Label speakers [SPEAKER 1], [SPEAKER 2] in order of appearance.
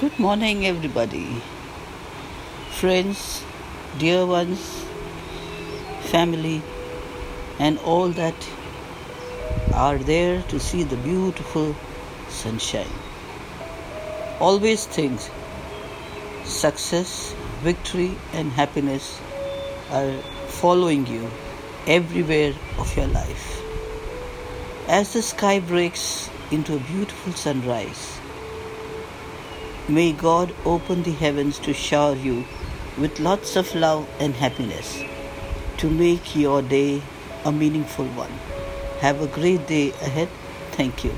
[SPEAKER 1] Good morning, everybody. Friends, dear ones, family, and all that are there to see the beautiful sunshine. Always think success, victory, and happiness are following you everywhere of your life. As the sky breaks into a beautiful sunrise, May God open the heavens to shower you with lots of love and happiness to make your day a meaningful one. Have a great day ahead. Thank you.